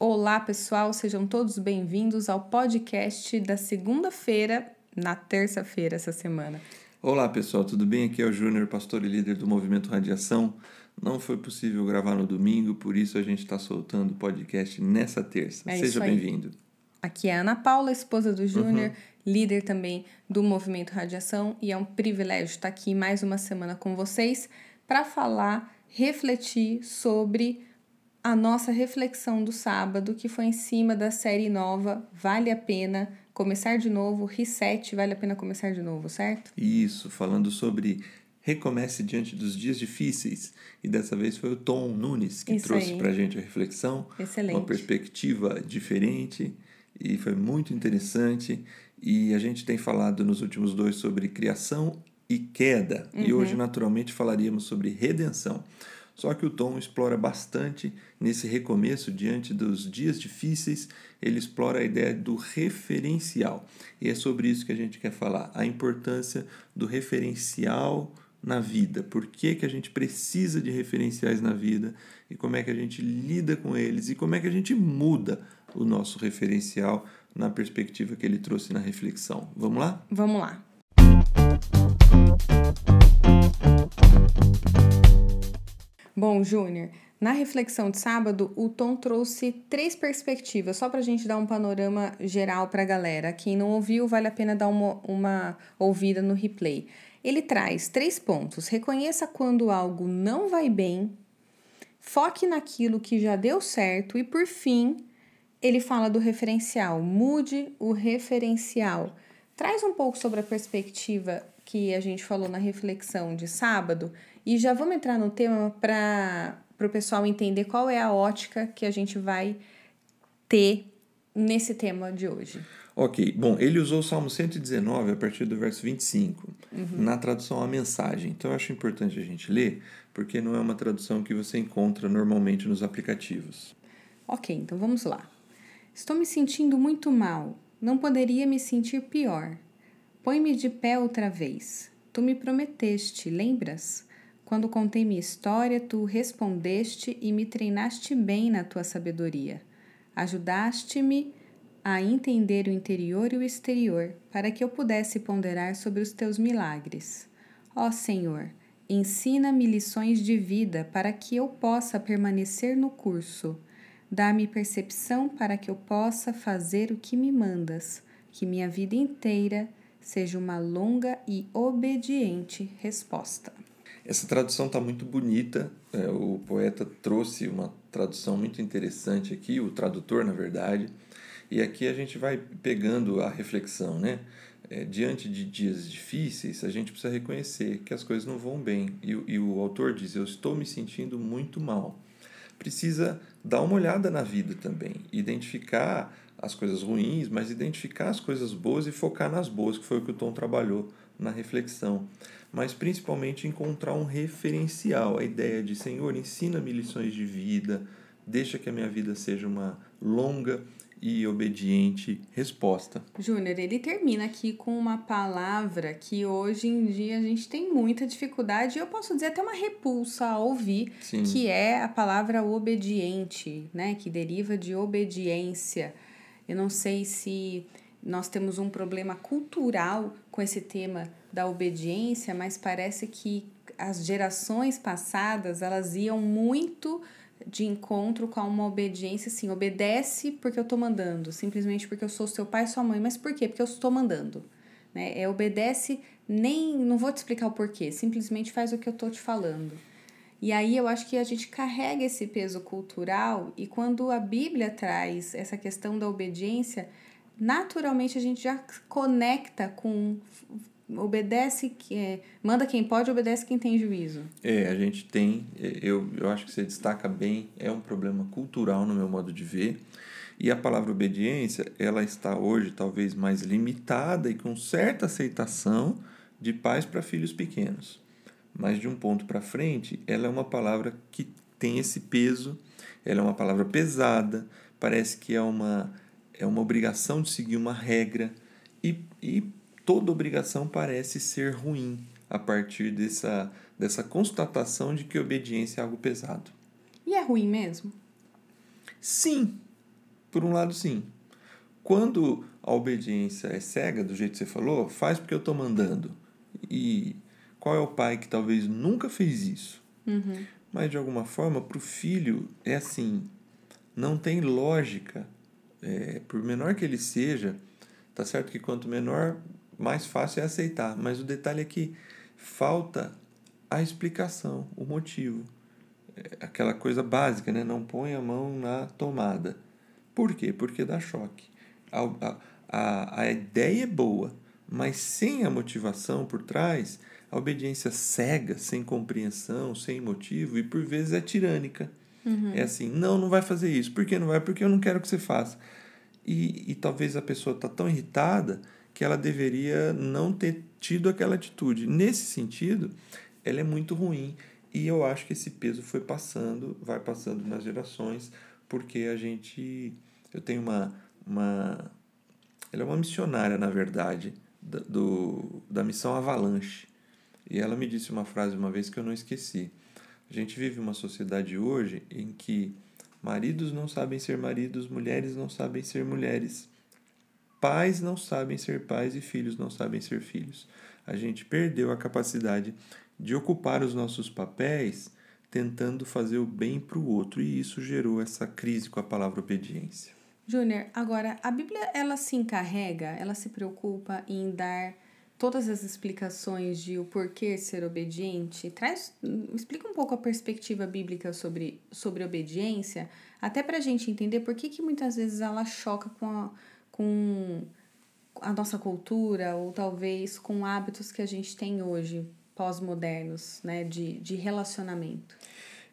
Olá, pessoal, sejam todos bem-vindos ao podcast da segunda-feira, na terça-feira essa semana. Olá, pessoal, tudo bem? Aqui é o Júnior, pastor e líder do Movimento Radiação. Não foi possível gravar no domingo, por isso a gente está soltando o podcast nessa terça. É Seja bem-vindo. Aqui é a Ana Paula, esposa do Júnior, uhum. líder também do Movimento Radiação, e é um privilégio estar aqui mais uma semana com vocês para falar, refletir sobre a nossa reflexão do sábado, que foi em cima da série nova Vale a Pena Começar de Novo, Reset, Vale a Pena Começar de Novo, certo? Isso, falando sobre recomece diante dos dias difíceis. E dessa vez foi o Tom Nunes que Isso trouxe para a gente a reflexão, Excelente. uma perspectiva diferente e foi muito interessante. E a gente tem falado nos últimos dois sobre criação e queda, uhum. e hoje naturalmente falaríamos sobre redenção. Só que o Tom explora bastante nesse recomeço diante dos dias difíceis, ele explora a ideia do referencial. E é sobre isso que a gente quer falar, a importância do referencial na vida. Por que, que a gente precisa de referenciais na vida e como é que a gente lida com eles e como é que a gente muda o nosso referencial na perspectiva que ele trouxe na reflexão. Vamos lá? Vamos lá. Bom, Júnior, na reflexão de sábado, o Tom trouxe três perspectivas, só para a gente dar um panorama geral para a galera. Quem não ouviu, vale a pena dar uma, uma ouvida no replay. Ele traz três pontos: reconheça quando algo não vai bem, foque naquilo que já deu certo e, por fim, ele fala do referencial. Mude o referencial. Traz um pouco sobre a perspectiva que a gente falou na reflexão de sábado e já vamos entrar no tema para o pessoal entender qual é a ótica que a gente vai ter nesse tema de hoje. Ok, bom, ele usou o Salmo 119 a partir do verso 25, uhum. na tradução a mensagem. Então eu acho importante a gente ler, porque não é uma tradução que você encontra normalmente nos aplicativos. Ok, então vamos lá. Estou me sentindo muito mal. Não poderia me sentir pior. Põe-me de pé outra vez. Tu me prometeste, lembras? Quando contei minha história, tu respondeste e me treinaste bem na tua sabedoria. Ajudaste-me a entender o interior e o exterior, para que eu pudesse ponderar sobre os teus milagres. Ó Senhor, ensina-me lições de vida para que eu possa permanecer no curso. Dá-me percepção para que eu possa fazer o que me mandas, que minha vida inteira seja uma longa e obediente resposta. Essa tradução está muito bonita. É, o poeta trouxe uma tradução muito interessante aqui, o tradutor, na verdade. E aqui a gente vai pegando a reflexão, né? É, diante de dias difíceis, a gente precisa reconhecer que as coisas não vão bem. E, e o autor diz: Eu estou me sentindo muito mal. Precisa dar uma olhada na vida também, identificar as coisas ruins, mas identificar as coisas boas e focar nas boas, que foi o que o Tom trabalhou na reflexão mas principalmente encontrar um referencial, a ideia de Senhor, ensina-me lições de vida, deixa que a minha vida seja uma longa e obediente resposta. Júnior, ele termina aqui com uma palavra que hoje em dia a gente tem muita dificuldade, e eu posso dizer até uma repulsa a ouvir, Sim. que é a palavra obediente, né, que deriva de obediência. Eu não sei se nós temos um problema cultural com esse tema da obediência, mas parece que as gerações passadas elas iam muito de encontro com uma obediência assim, obedece porque eu estou mandando, simplesmente porque eu sou seu pai sua mãe, mas por quê? Porque eu estou mandando. Né? É obedece, nem não vou te explicar o porquê, simplesmente faz o que eu estou te falando. E aí eu acho que a gente carrega esse peso cultural e quando a Bíblia traz essa questão da obediência, naturalmente a gente já conecta com obedece é, manda quem pode obedece quem tem juízo. É a gente tem é, eu, eu acho que você destaca bem é um problema cultural no meu modo de ver e a palavra obediência ela está hoje talvez mais limitada e com certa aceitação de pais para filhos pequenos mas de um ponto para frente ela é uma palavra que tem esse peso ela é uma palavra pesada parece que é uma é uma obrigação de seguir uma regra e, e toda obrigação parece ser ruim a partir dessa, dessa constatação de que obediência é algo pesado. E é ruim mesmo? Sim, Por um lado, sim. Quando a obediência é cega, do jeito que você falou, faz porque eu estou mandando. E qual é o pai que talvez nunca fez isso? Uhum. Mas, de alguma forma, para o filho é assim: não tem lógica. É, por menor que ele seja, tá certo que quanto menor, mais fácil é aceitar. Mas o detalhe é que falta a explicação, o motivo. É aquela coisa básica, né? Não põe a mão na tomada. Por quê? Porque dá choque. A, a, a ideia é boa, mas sem a motivação por trás, a obediência cega, sem compreensão, sem motivo e por vezes é tirânica. Uhum. É assim, não, não vai fazer isso. Por que não vai? Porque eu não quero que você faça. E, e talvez a pessoa está tão irritada que ela deveria não ter tido aquela atitude. Nesse sentido, ela é muito ruim. E eu acho que esse peso foi passando, vai passando nas gerações, porque a gente. Eu tenho uma. uma ela é uma missionária, na verdade, da, do, da missão Avalanche. E ela me disse uma frase uma vez que eu não esqueci. A gente vive uma sociedade hoje em que maridos não sabem ser maridos, mulheres não sabem ser mulheres, pais não sabem ser pais e filhos não sabem ser filhos. A gente perdeu a capacidade de ocupar os nossos papéis tentando fazer o bem para o outro e isso gerou essa crise com a palavra obediência. Júnior, agora a Bíblia ela se encarrega, ela se preocupa em dar todas as explicações de o porquê ser obediente, traz, explica um pouco a perspectiva bíblica sobre, sobre obediência, até para a gente entender por que, que muitas vezes ela choca com a, com a nossa cultura ou talvez com hábitos que a gente tem hoje, pós-modernos, né, de, de relacionamento.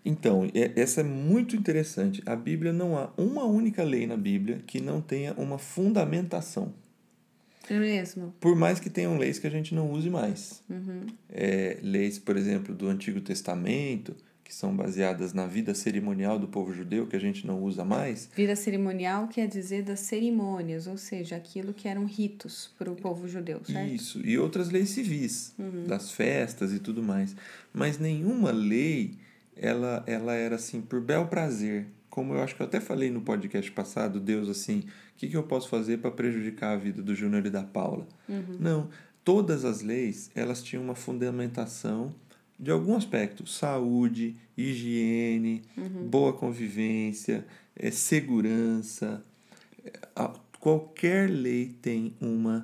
Então, essa é muito interessante. A Bíblia não há uma única lei na Bíblia que não tenha uma fundamentação. É mesmo. Por mais que tenham leis que a gente não use mais. Uhum. É, leis, por exemplo, do Antigo Testamento, que são baseadas na vida cerimonial do povo judeu, que a gente não usa mais. Vida cerimonial quer dizer das cerimônias, ou seja, aquilo que eram ritos para o povo judeu, certo? Isso, e outras leis civis, uhum. das festas e tudo mais. Mas nenhuma lei, ela, ela era assim, por bel prazer. Como eu acho que eu até falei no podcast passado, Deus assim, o que, que eu posso fazer para prejudicar a vida do Júnior e da Paula? Uhum. Não, todas as leis, elas tinham uma fundamentação de algum aspecto, saúde, higiene, uhum. boa convivência, é, segurança. A, qualquer lei tem uma,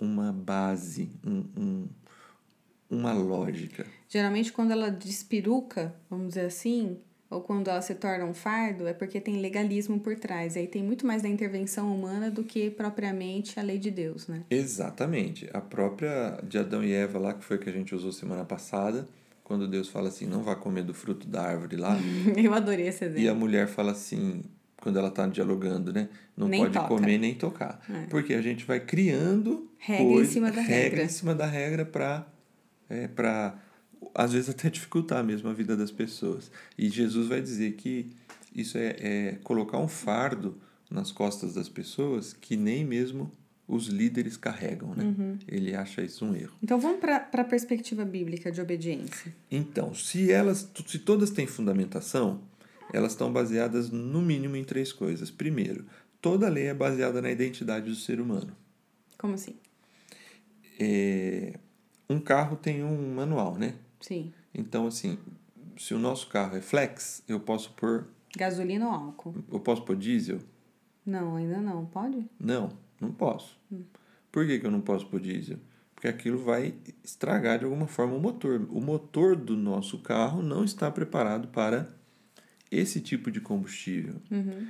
uma base, um, um, uma lógica. Geralmente, quando ela despiruca, vamos dizer assim, ou quando ela se torna um fardo, é porque tem legalismo por trás. Aí tem muito mais da intervenção humana do que propriamente a lei de Deus, né? Exatamente. A própria de Adão e Eva lá, que foi que a gente usou semana passada, quando Deus fala assim, não vá comer do fruto da árvore lá. Eu adorei esse exemplo. E a mulher fala assim, quando ela está dialogando, né? Não Nem pode toca. comer nem tocar. É. Porque a gente vai criando Regra coisa- em cima da regra. em cima da regra para é, para às vezes até dificultar mesmo a vida das pessoas. E Jesus vai dizer que isso é, é colocar um fardo nas costas das pessoas que nem mesmo os líderes carregam, né? Uhum. Ele acha isso um erro. Então vamos para a perspectiva bíblica de obediência. Então, se elas, se todas têm fundamentação, elas estão baseadas no mínimo em três coisas. Primeiro, toda lei é baseada na identidade do ser humano. Como assim? É, um carro tem um manual, né? Sim. Então, assim, se o nosso carro é flex, eu posso pôr, Gasolina ou álcool? eu posso pôr diesel? Não, ainda não. Pode? Não, não posso. Por que, que eu não posso pôr diesel? Porque aquilo vai estragar de alguma forma o motor. O motor do nosso carro não está preparado para esse tipo de combustível. Uhum.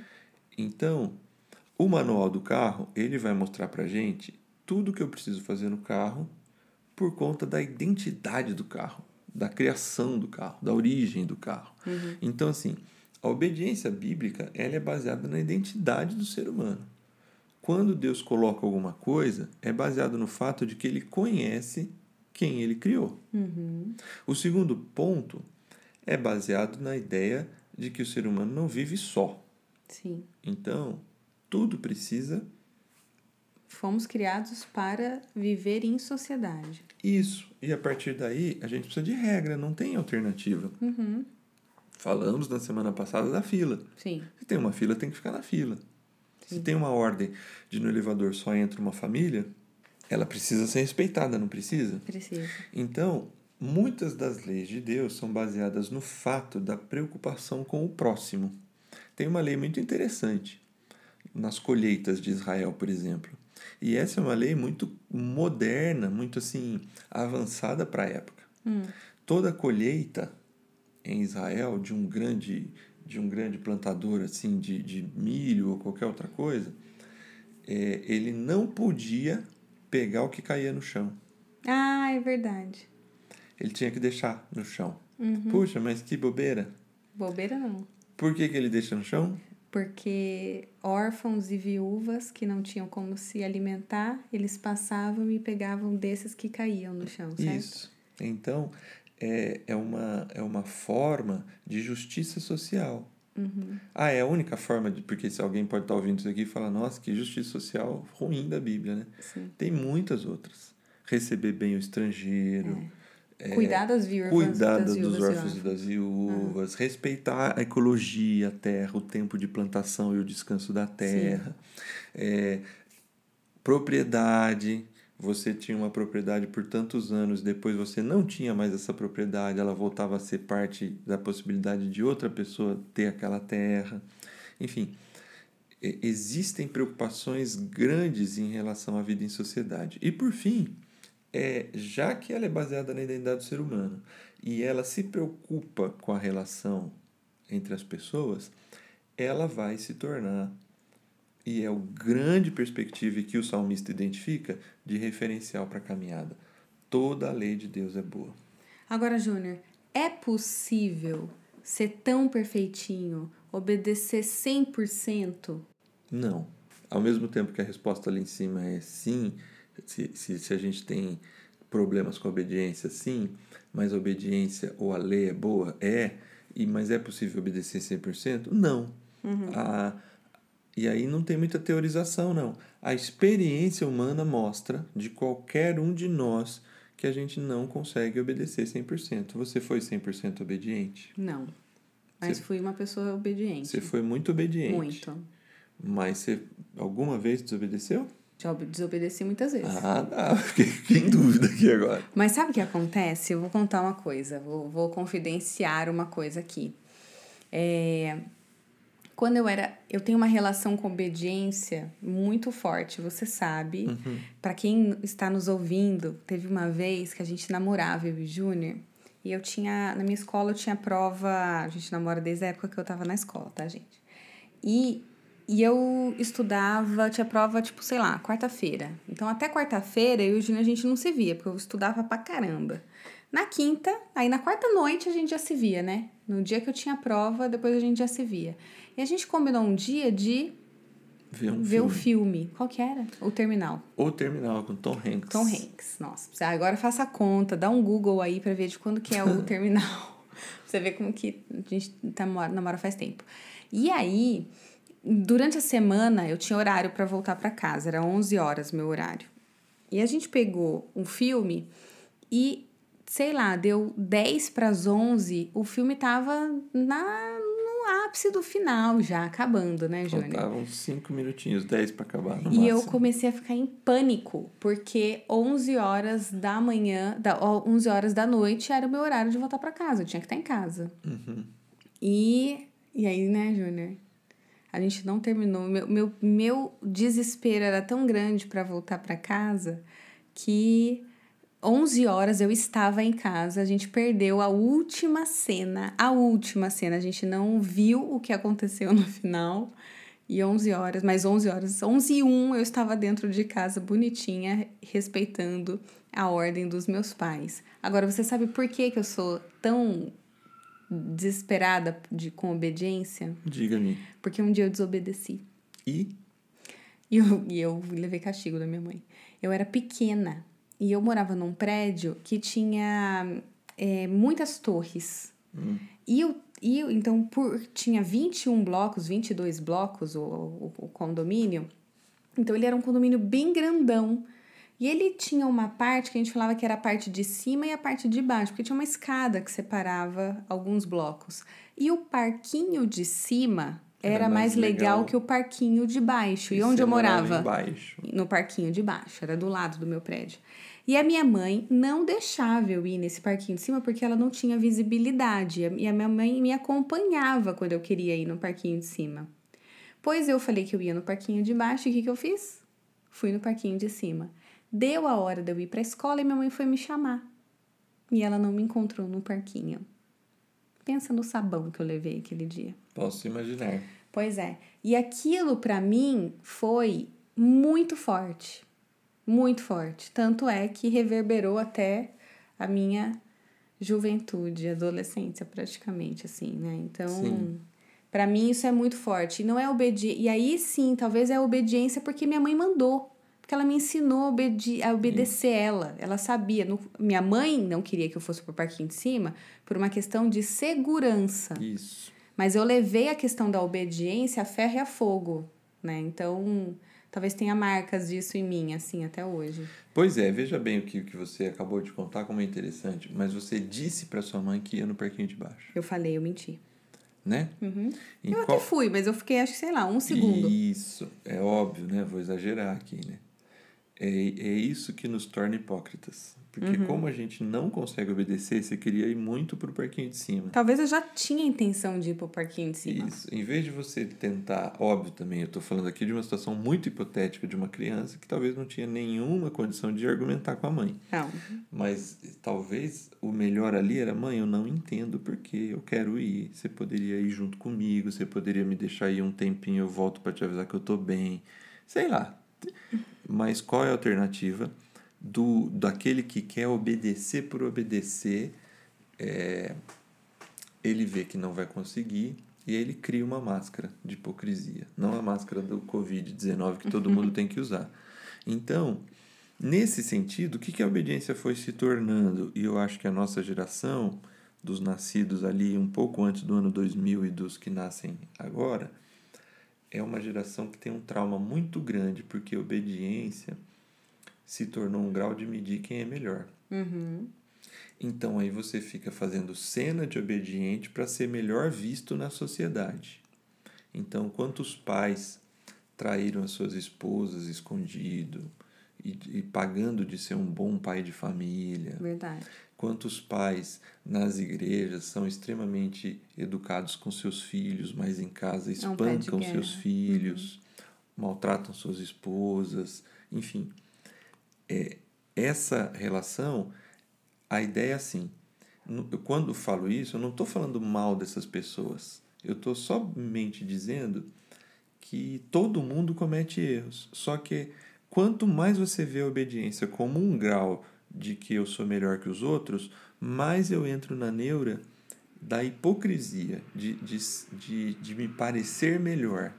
Então, o manual do carro, ele vai mostrar pra gente tudo que eu preciso fazer no carro por conta da identidade do carro, da criação do carro, da origem do carro. Então, assim, a obediência bíblica, ela é baseada na identidade do ser humano. Quando Deus coloca alguma coisa, é baseado no fato de que ele conhece quem ele criou. Uhum. O segundo ponto é baseado na ideia de que o ser humano não vive só. Sim. Então, tudo precisa Fomos criados para viver em sociedade. isso. E a partir daí, a gente precisa de regra, não tem alternativa. Uhum. Falamos na semana passada da fila. Sim. Se tem uma fila, tem que ficar na fila. Se tem uma ordem de no elevador só entra uma família, ela precisa ser respeitada, não precisa? Precisa. Então, muitas das leis de Deus são baseadas no fato da preocupação com o próximo. Tem uma lei muito interessante nas colheitas de Israel, por exemplo. E essa é uma lei muito moderna, muito assim avançada para a época. Hum. Toda colheita em Israel de um grande de um grande plantador assim de, de milho ou qualquer outra coisa, é, ele não podia pegar o que caía no chão. Ah, é verdade. Ele tinha que deixar no chão. Uhum. Puxa, mas que bobeira. Bobeira não. Por que, que ele deixa no chão? Porque órfãos e viúvas que não tinham como se alimentar, eles passavam e pegavam desses que caíam no chão, certo? Isso. Então, é, é, uma, é uma forma de justiça social. Uhum. Ah, é a única forma de. Porque se alguém pode estar ouvindo isso aqui e falar, nossa, que justiça social ruim da Bíblia, né? Sim. Tem muitas outras. Receber bem o estrangeiro. É. cuidar das viúvas. Cuidar das dos órfãos e das viúvas. Respeitar a ecologia, a terra, o tempo de plantação e o descanso da terra. É, propriedade. Você tinha uma propriedade por tantos anos, depois você não tinha mais essa propriedade, ela voltava a ser parte da possibilidade de outra pessoa ter aquela terra. Enfim, existem preocupações grandes em relação à vida em sociedade. E por fim, é, já que ela é baseada na identidade do ser humano e ela se preocupa com a relação entre as pessoas, ela vai se tornar, e é o grande perspectiva que o salmista identifica, de referencial para a caminhada. Toda a lei de Deus é boa. Agora, Júnior, é possível ser tão perfeitinho, obedecer 100%? Não. Ao mesmo tempo que a resposta ali em cima é sim, se, se, se a gente tem problemas com a obediência, sim, mas a obediência ou a lei é boa? É. E, mas é possível obedecer 100%? Não. A, e aí não tem muita teorização, não. A experiência humana mostra, de qualquer um de nós, que a gente não consegue obedecer 100%. Você foi 100% obediente? Não. Mas Você- fui uma pessoa obediente. Você foi muito obediente. Muito. Mas você alguma vez desobedeceu? Já ob- desobedeci muitas vezes. Ah, tá. Fiquei, fiquei em dúvida aqui agora. Mas sabe o que acontece? Eu vou contar uma coisa, vou, vou confidenciar uma coisa aqui. É, quando eu era. Eu tenho uma relação com obediência muito forte, você sabe. Uhum. Pra quem está nos ouvindo, teve uma vez que a gente namorava, eu e Júnior. E eu tinha. Na minha escola eu tinha prova. A gente namora desde a época que eu tava na escola, tá, gente? E, e eu estudava, tinha prova, tipo, sei lá, quarta-feira. Então, até quarta-feira, eu e o Júnior a gente não se via, porque eu estudava pra caramba. Na quinta, aí na quarta noite a gente já se via, né? No dia que eu tinha prova, depois a gente já se via. E a gente combinou um dia de Ver um ver o filme. filme. Qual que era? O Terminal. O Terminal com Tom Hanks. Tom Hanks. Nossa, agora faça a conta, dá um Google aí pra ver de quando que é o terminal. pra você ver como que a gente tá, namora faz tempo. E aí, durante a semana, eu tinha horário pra voltar pra casa, era 11 horas meu horário. E a gente pegou um filme e, sei lá, deu 10 para as 11, o filme tava na, no ápice do final já, acabando, né, Júnior? Faltavam cinco minutinhos, 10 para acabar. No E eu máximo. comecei a ficar em pânico, porque 11 horas da manhã, da, ó, 11 horas da noite era o meu horário de voltar pra casa, eu tinha que estar em casa. Uhum. E, e aí, né, Júnior? A gente não terminou. Meu, meu, meu desespero era tão grande para voltar para casa que 11 horas eu estava em casa. A gente perdeu a última cena. A última cena. A gente não viu o que aconteceu no final. E 11 horas, mais 11 horas, 11 e 1 eu estava dentro de casa bonitinha, respeitando a ordem dos meus pais. Agora, você sabe por que, que eu sou tão desesperada de, com obediência? Diga-me. Porque um dia eu desobedeci. E E eu, e eu levei castigo da minha mãe. Eu era pequena e eu morava num prédio que tinha é, muitas torres. E eu, e eu, então, por, tinha 21 blocos, 22 blocos o, o, o condomínio. Então, ele era um condomínio bem grandão. E ele tinha uma parte que a gente falava que era a parte de cima e a parte de baixo, porque tinha uma escada que separava alguns blocos. E o parquinho de cima era, era mais, mais legal, legal, que o parquinho de baixo. E, e onde eu morava? No parquinho de baixo, era do lado do meu prédio. E a minha mãe não deixava eu ir nesse parquinho de cima porque ela não tinha visibilidade. E a minha mãe me acompanhava quando eu queria ir no parquinho de cima. Pois eu falei que eu ia no parquinho de baixo e o que, que eu fiz? Fui no parquinho de cima. Deu a hora de eu ir para a escola e minha mãe foi me chamar. E ela não me encontrou no parquinho. Pensa no sabão que eu levei aquele dia. Posso imaginar. Pois é. E aquilo para mim foi muito forte muito forte. Tanto é que reverberou até a minha juventude, adolescência praticamente, assim, né? Então, para mim isso é muito forte. E não é obediência. E aí sim, talvez é obediência porque minha mãe mandou. Porque ela me ensinou a, obede a obedecer Sim. ela. Ela sabia. No... Minha mãe não queria que eu fosse pro parquinho de cima por uma questão de segurança. Isso. Mas eu levei a questão da obediência a ferro e a fogo, né? Então, talvez tenha marcas disso em mim, assim, até hoje. Pois é, veja bem o que, que você acabou de contar, como é interessante. Mas você disse para sua mãe que ia no parquinho de baixo. Eu falei, eu menti. Né? Uhum. Eu qual... até fui, mas eu fiquei, acho que, sei lá, um segundo. Isso, é óbvio, né? Vou exagerar aqui, né? É, é isso que nos torna hipócritas. Porque uhum. como a gente não consegue obedecer, você queria ir muito pro parquinho de cima. Talvez eu já tinha intenção de ir pro parquinho de cima. Isso. Em vez de você tentar, óbvio também, eu tô falando aqui de uma situação muito hipotética de uma criança que talvez não tinha nenhuma condição de argumentar com a mãe. Não. Mas talvez o melhor ali era, mãe, eu não entendo porque eu quero ir. Você poderia ir junto comigo, você poderia me deixar ir um tempinho, eu volto para te avisar que eu tô bem. Sei lá. Mas qual é a alternativa? do daquele que quer obedecer por obedecer, é, ele vê que não vai conseguir e ele cria uma máscara de hipocrisia, não a máscara do Covid-19 que todo mundo tem que usar. Então, nesse sentido, o que, que a obediência foi se tornando? E eu acho que a nossa geração, dos nascidos ali um pouco antes do ano 2000 e dos que nascem agora, é uma geração que tem um trauma muito grande, porque obediência se tornou um grau de medir quem é melhor. Uhum. Então aí você fica fazendo cena de obediente para ser melhor visto na sociedade. Então, quantos pais traíram as suas esposas escondido e, e, pagando de ser um bom pai de família? Verdade. Quantos pais nas igrejas são extremamente educados com seus filhos, mas em casa espancam é um seus filhos, uhum. maltratam suas esposas, enfim é, essa relação, a ideia é assim. Quando falo isso, eu não estou falando mal dessas pessoas. Eu estou somente dizendo que todo mundo comete erros. Só que quanto mais você vê a obediência como um grau de que eu sou melhor que os outros, mais eu entro na neura da hipocrisia, de, de, de, de me parecer melhor.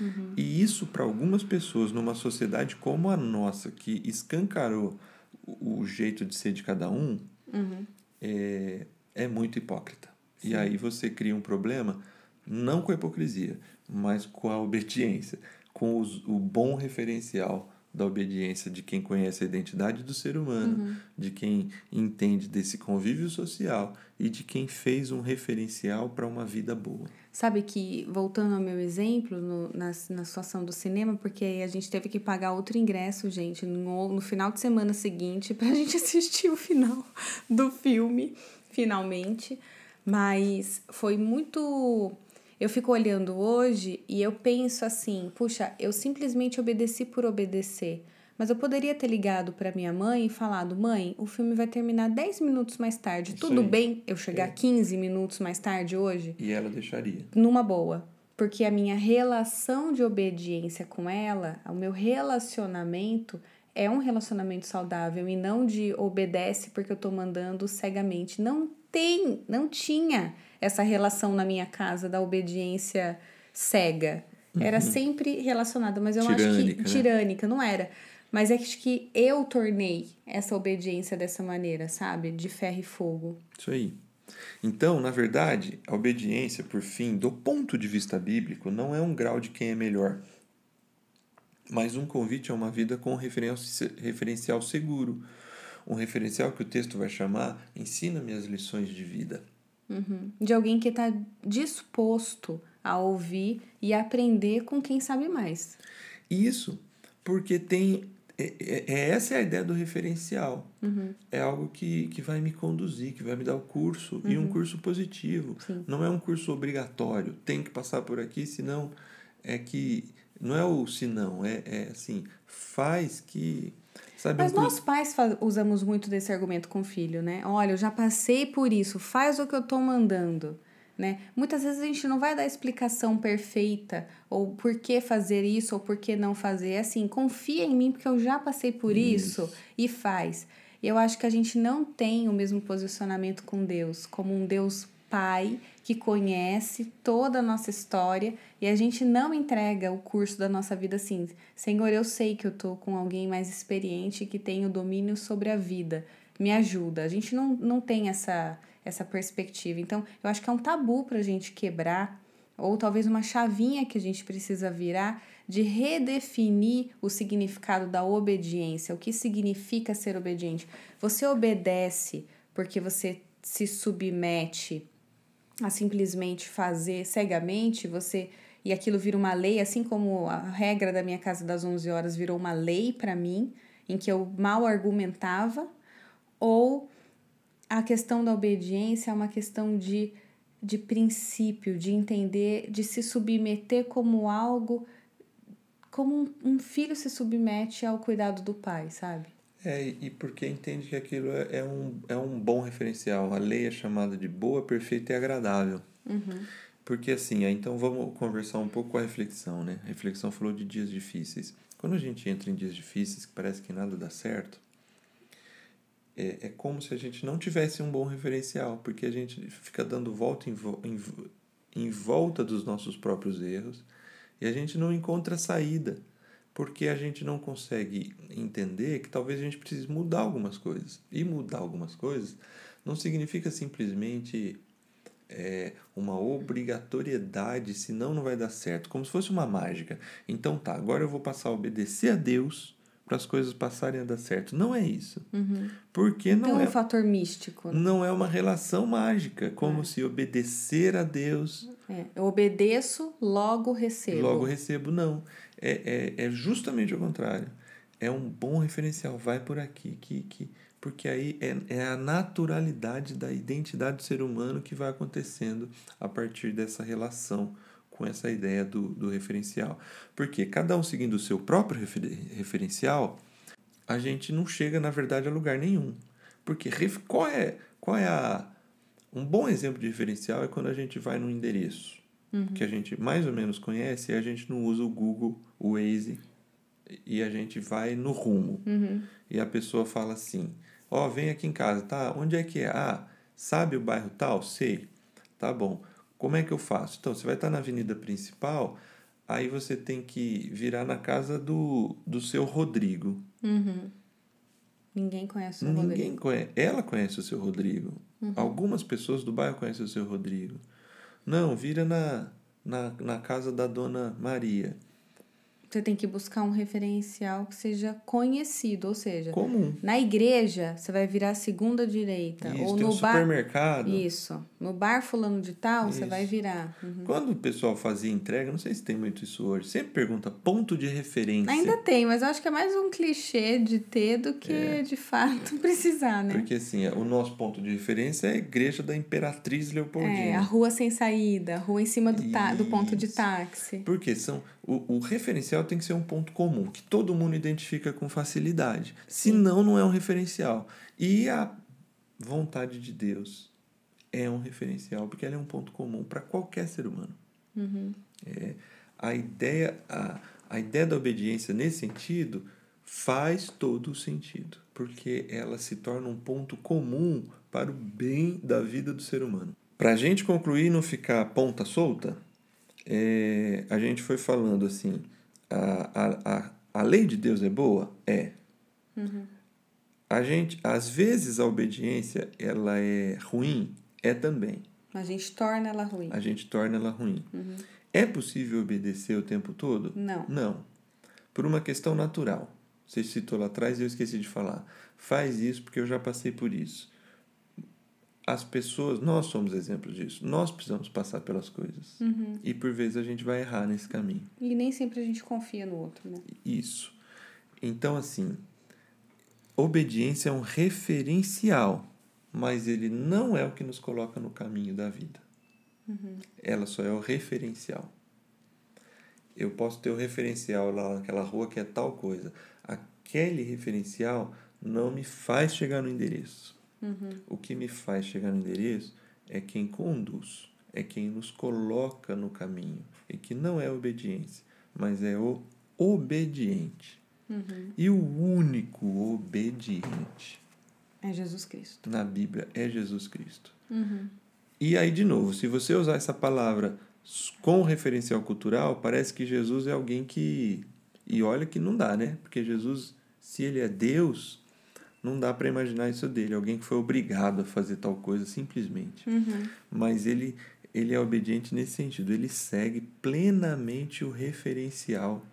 Uhum. E isso, para algumas pessoas, numa sociedade como a nossa, que escancarou o, o jeito de ser de cada um, uhum. é, é muito hipócrita. Sim. E aí você cria um problema, não com a hipocrisia, mas com a obediência, com os, o bom referencial da obediência de quem conhece a identidade do ser humano, uhum. de quem entende desse convívio social e de quem fez um referencial para uma vida boa. Sabe que, voltando ao meu exemplo, no, na, na situação do cinema, porque a gente teve que pagar outro ingresso, gente, no, no final de semana seguinte, para a gente assistir o final do filme, finalmente. Mas foi muito eu fico olhando hoje e eu penso assim: puxa, eu simplesmente obedeci por obedecer. Mas eu poderia ter ligado para minha mãe e falado: mãe, o filme vai terminar 10 minutos mais tarde. Isso Tudo aí. bem eu chegar é. 15 minutos mais tarde hoje? E ela deixaria. Numa boa. Porque a minha relação de obediência com ela, o meu relacionamento é um relacionamento saudável e não de obedece porque eu tô mandando cegamente. Não tem, não tinha essa relação na minha casa da obediência cega. Era uhum. sempre relacionada, mas eu tirânica, acho que. Né? Tirânica, não era. Mas é que eu tornei essa obediência dessa maneira, sabe? De ferro e fogo. Isso aí. Então, na verdade, a obediência, por fim, do ponto de vista bíblico, não é um grau de quem é melhor, mas um convite a uma vida com referencial seguro. Um referencial que o texto vai chamar Ensina-me as lições de vida. Uhum. De alguém que está disposto a ouvir e aprender com quem sabe mais. Isso, porque tem. É, é, é essa é a ideia do referencial. Uhum. É algo que, que vai me conduzir, que vai me dar o curso, uhum. e um uhum. curso positivo. Sim. Não é um curso obrigatório, tem que passar por aqui, senão é que. Não é o senão, é, é assim, faz que Sabe, Mas nós pais usamos muito desse argumento com o filho, né? Olha, eu já passei por isso, faz o que eu tô mandando. Né? Muitas vezes a gente não vai dar explicação perfeita ou por que fazer isso ou por que não fazer. É assim, confia em mim porque eu já passei por isso, isso e faz. E eu acho que a gente não tem o mesmo posicionamento com Deus, como um Deus Pai que conhece toda a nossa história e a gente não entrega o curso da nossa vida assim. Senhor, eu sei que eu tô com alguém mais experiente que tem o domínio sobre a vida. Me ajuda. A gente não, não tem essa, essa perspectiva. Então, eu acho que é um tabu para a gente quebrar, ou talvez uma chavinha que a gente precisa virar de redefinir o significado da obediência. O que significa ser obediente? Você obedece porque você se submete a simplesmente fazer cegamente, você e aquilo vira uma lei, assim como a regra da minha casa das 11 horas virou uma lei para mim, em que eu mal argumentava, ou a questão da obediência é uma questão de, de princípio, de entender, de se submeter como algo, como um, um filho se submete ao cuidado do pai, sabe? É, e porque entende que aquilo é, é, um, é um bom referencial. A lei é chamada de boa, perfeita e agradável. Uhum. Porque assim, então vamos conversar um pouco com a reflexão, né? A reflexão falou de dias difíceis. Quando a gente entra em dias difíceis, que parece que nada dá certo, é, é como se a gente não tivesse um bom referencial, porque a gente fica dando volta em, em, em volta dos nossos próprios erros e a gente não encontra saída porque a gente não consegue entender que talvez a gente precise mudar algumas coisas. E mudar algumas coisas não significa simplesmente é, uma obrigatoriedade, senão não vai dar certo, como se fosse uma mágica. Então tá, agora eu vou passar a obedecer a Deus para as coisas passarem a dar certo. Não é isso. Uhum. Porque não Tem é um fator místico. Não é uma relação mágica, como é. se obedecer a Deus. É, eu obedeço, logo recebo. Logo recebo, não. É, é, é justamente o contrário. É um bom referencial. Vai por aqui, que, que, porque aí é, é a naturalidade da identidade do ser humano que vai acontecendo a partir dessa relação com essa ideia do, do referencial. Porque cada um seguindo o seu próprio refer, referencial, a gente não chega, na verdade, a lugar nenhum. Porque qual é, qual é a. Um bom exemplo de referencial é quando a gente vai num endereço uhum. que a gente mais ou menos conhece e a gente não usa o Google, o Waze e a gente vai no rumo. Uhum. E a pessoa fala assim: Ó, oh, vem aqui em casa, tá? Onde é que é? Ah, sabe o bairro tal? Sei. Tá bom. Como é que eu faço? Então, você vai estar na avenida principal, aí você tem que virar na casa do, do seu Rodrigo. Uhum. Ninguém conhece o Ninguém Rodrigo. Conhece. Ela conhece o seu Rodrigo. Uhum. Algumas pessoas do bairro conhecem o seu Rodrigo. Não, vira na, na, na casa da dona Maria. Você tem que buscar um referencial que seja conhecido, ou seja, comum. Na igreja, você vai virar a segunda direita. Isso, ou no um supermercado. Isso. No bar fulano de tal, isso. você vai virar. Uhum. Quando o pessoal fazia entrega, não sei se tem muito isso hoje, sempre pergunta ponto de referência. Ainda tem, mas eu acho que é mais um clichê de ter do que é. de fato precisar, né? Porque assim, o nosso ponto de referência é a igreja da Imperatriz Leopoldina. É, a rua sem saída, a rua em cima do, ta... do ponto de táxi. Porque são o, o referencial tem que ser um ponto comum, que todo mundo identifica com facilidade. Senão, não é um referencial. E a vontade de Deus é um referencial, porque ela é um ponto comum para qualquer ser humano. Uhum. É, a, ideia, a, a ideia da obediência, nesse sentido, faz todo o sentido, porque ela se torna um ponto comum para o bem da vida do ser humano. Para a gente concluir e não ficar ponta solta, é, a gente foi falando assim, a, a, a, a lei de Deus é boa? É. Uhum. A gente, às vezes a obediência ela é ruim? É também. A gente torna ela ruim. A gente torna ela ruim. Uhum. É possível obedecer o tempo todo? Não. Não. Por uma questão natural. Você citou lá atrás e eu esqueci de falar. Faz isso porque eu já passei por isso. as pessoas, nós somos exemplos disso. Nós precisamos passar pelas coisas. Uhum. E por vezes a gente vai errar nesse caminho. E nem sempre a gente confia no outro, né? Isso. Então, assim, obediência é um referencial, mas ele não é o que nos coloca no caminho da vida. Uhum. Ela só é o referencial. Eu posso ter o referencial lá naquela rua que é tal coisa. Aquele referencial não me faz chegar no endereço. Uhum. O que me faz chegar no endereço é quem conduz, é quem nos coloca no caminho. E que não é obediência, mas é o obediente. Uhum. E o único obediente é Jesus Cristo. Na Bíblia é Jesus Cristo. Uhum. E aí, de novo, se você usar essa palavra com referencial cultural, parece que Jesus é alguém que. E olha que não dá, né? Porque Jesus, se ele é Deus, não dá para imaginar isso dele, alguém que foi obrigado a fazer tal coisa simplesmente. Uhum. Mas ele, ele é obediente nesse sentido, ele segue plenamente o referencial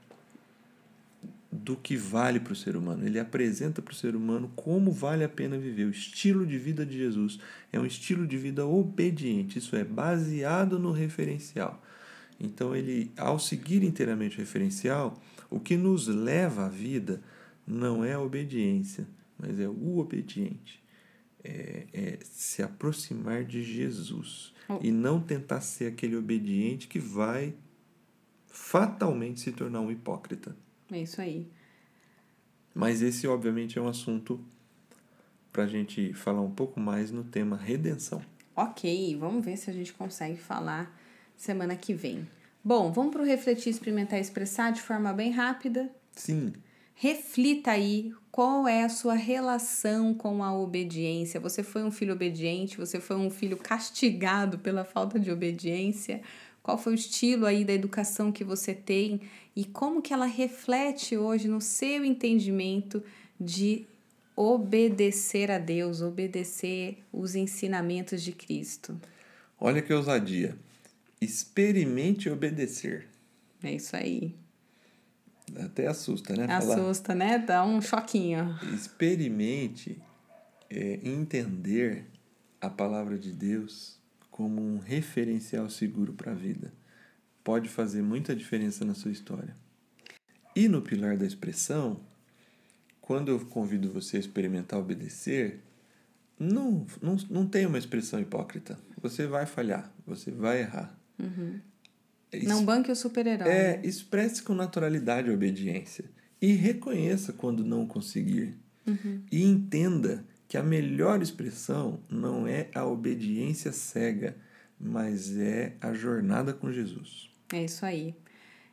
do que vale para o ser humano. Ele apresenta para o ser humano como vale a pena viver. O estilo de vida de Jesus é um estilo de vida obediente, isso é baseado no referencial. Então, ele, ao seguir inteiramente o referencial, o que nos leva à vida não é a obediência, mas é o obediente. É, é se aproximar de Jesus oh. e não tentar ser aquele obediente que vai fatalmente se tornar um hipócrita. É isso aí. Mas esse, obviamente, é um assunto para a gente falar um pouco mais no tema redenção. Ok, vamos ver se a gente consegue falar semana que vem. Bom, vamos para o refletir, experimentar e expressar de forma bem rápida. Sim. Reflita aí qual é a sua relação com a obediência. Você foi um filho obediente? Você foi um filho castigado pela falta de obediência? Qual foi o estilo aí da educação que você tem e como que ela reflete hoje no seu entendimento de obedecer a Deus, obedecer os ensinamentos de Cristo? Olha que ousadia. Experimente obedecer. É isso aí. Até assusta, né? Assusta, Falar. né? Dá um choquinho. Experimente é, entender a palavra de Deus como um referencial seguro para a vida. Pode fazer muita diferença na sua história. E no pilar da expressão, quando eu convido você a experimentar obedecer, não, não, não tem uma expressão hipócrita. Você vai falhar, você vai errar. Uhum. Não banque o super-herói. É, expresse com naturalidade a obediência. E reconheça quando não conseguir. Uhum. E entenda que a melhor expressão não é a obediência cega, mas é a jornada com Jesus. É isso aí.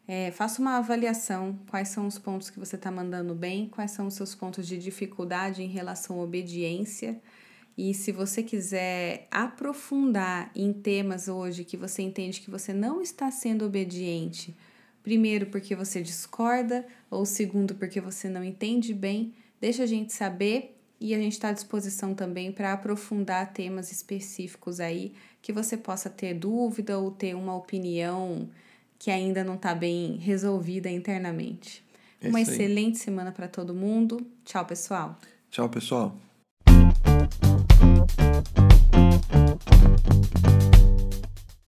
É, faça uma avaliação. Quais são os pontos que você está mandando bem? Quais são os seus pontos de dificuldade em relação à obediência? E se você quiser aprofundar em temas hoje que você entende que você não está sendo obediente, primeiro porque você discorda, ou segundo porque você não entende bem, deixa a gente saber e a gente está à disposição também para aprofundar temas específicos aí que você possa ter dúvida ou ter uma opinião que ainda não está bem resolvida internamente. É uma excelente semana para todo mundo. Tchau, pessoal. Tchau, pessoal.